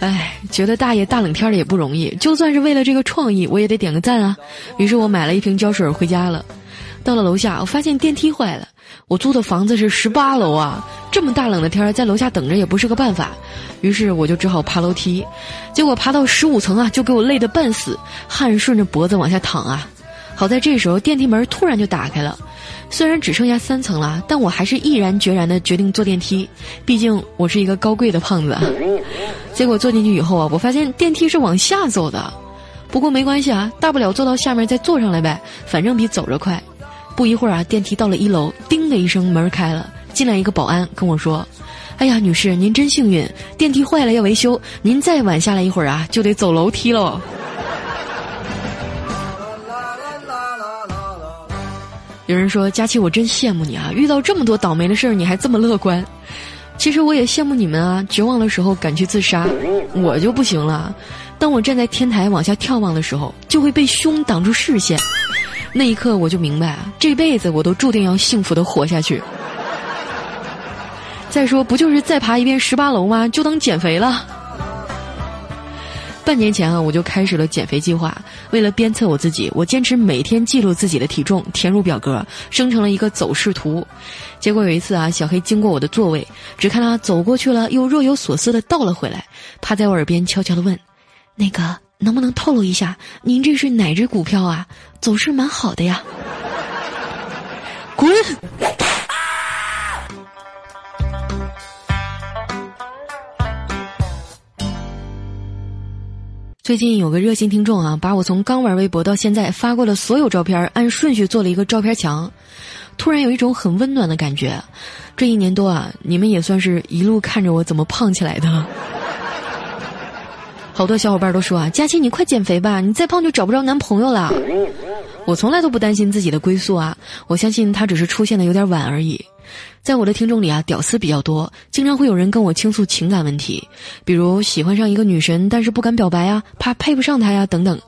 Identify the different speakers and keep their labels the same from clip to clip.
Speaker 1: 哎，觉得大爷大冷天的也不容易，就算是为了这个创意，我也得点个赞啊。于是我买了一瓶胶水回家了。到了楼下，我发现电梯坏了。我租的房子是十八楼啊，这么大冷的天在楼下等着也不是个办法。于是我就只好爬楼梯，结果爬到十五层啊，就给我累得半死，汗顺着脖子往下淌啊。好在这时候电梯门突然就打开了。虽然只剩下三层了，但我还是毅然决然的决定坐电梯，毕竟我是一个高贵的胖子。结果坐进去以后啊，我发现电梯是往下走的，不过没关系啊，大不了坐到下面再坐上来呗，反正比走着快。不一会儿啊，电梯到了一楼，叮的一声门开了，进来一个保安跟我说：“哎呀，女士，您真幸运，电梯坏了要维修，您再晚下来一会儿啊，就得走楼梯喽。”有人说：“佳琪，我真羡慕你啊！遇到这么多倒霉的事儿，你还这么乐观。其实我也羡慕你们啊！绝望的时候敢去自杀，我就不行了。当我站在天台往下眺望的时候，就会被胸挡住视线。那一刻，我就明白啊，这辈子我都注定要幸福的活下去。再说，不就是再爬一遍十八楼吗？就当减肥了。”半年前啊，我就开始了减肥计划。为了鞭策我自己，我坚持每天记录自己的体重，填入表格，生成了一个走势图。结果有一次啊，小黑经过我的座位，只看他走过去了，又若有所思的倒了回来，趴在我耳边悄悄的问：“那个，能不能透露一下，您这是哪只股票啊？走势蛮好的呀。”滚！最近有个热心听众啊，把我从刚玩微博到现在发过的所有照片按顺序做了一个照片墙，突然有一种很温暖的感觉。这一年多啊，你们也算是一路看着我怎么胖起来的。好多小伙伴都说啊，佳琪你快减肥吧，你再胖就找不着男朋友了。我从来都不担心自己的归宿啊，我相信他只是出现的有点晚而已。在我的听众里啊，屌丝比较多，经常会有人跟我倾诉情感问题，比如喜欢上一个女神，但是不敢表白啊，怕配不上她呀，等等。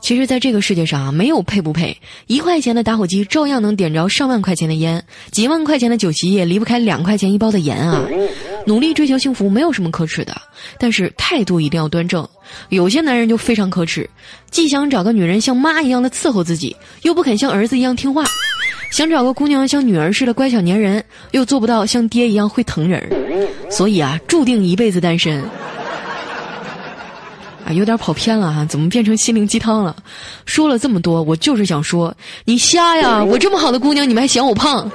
Speaker 1: 其实，在这个世界上啊，没有配不配，一块钱的打火机照样能点着上万块钱的烟，几万块钱的酒席也离不开两块钱一包的盐啊。努力追求幸福没有什么可耻的，但是态度一定要端正。有些男人就非常可耻，既想找个女人像妈一样的伺候自己，又不肯像儿子一样听话。想找个姑娘像女儿似的乖巧粘人，又做不到像爹一样会疼人，所以啊，注定一辈子单身。啊，有点跑偏了哈，怎么变成心灵鸡汤了？说了这么多，我就是想说，你瞎呀！我这么好的姑娘，你们还嫌我胖？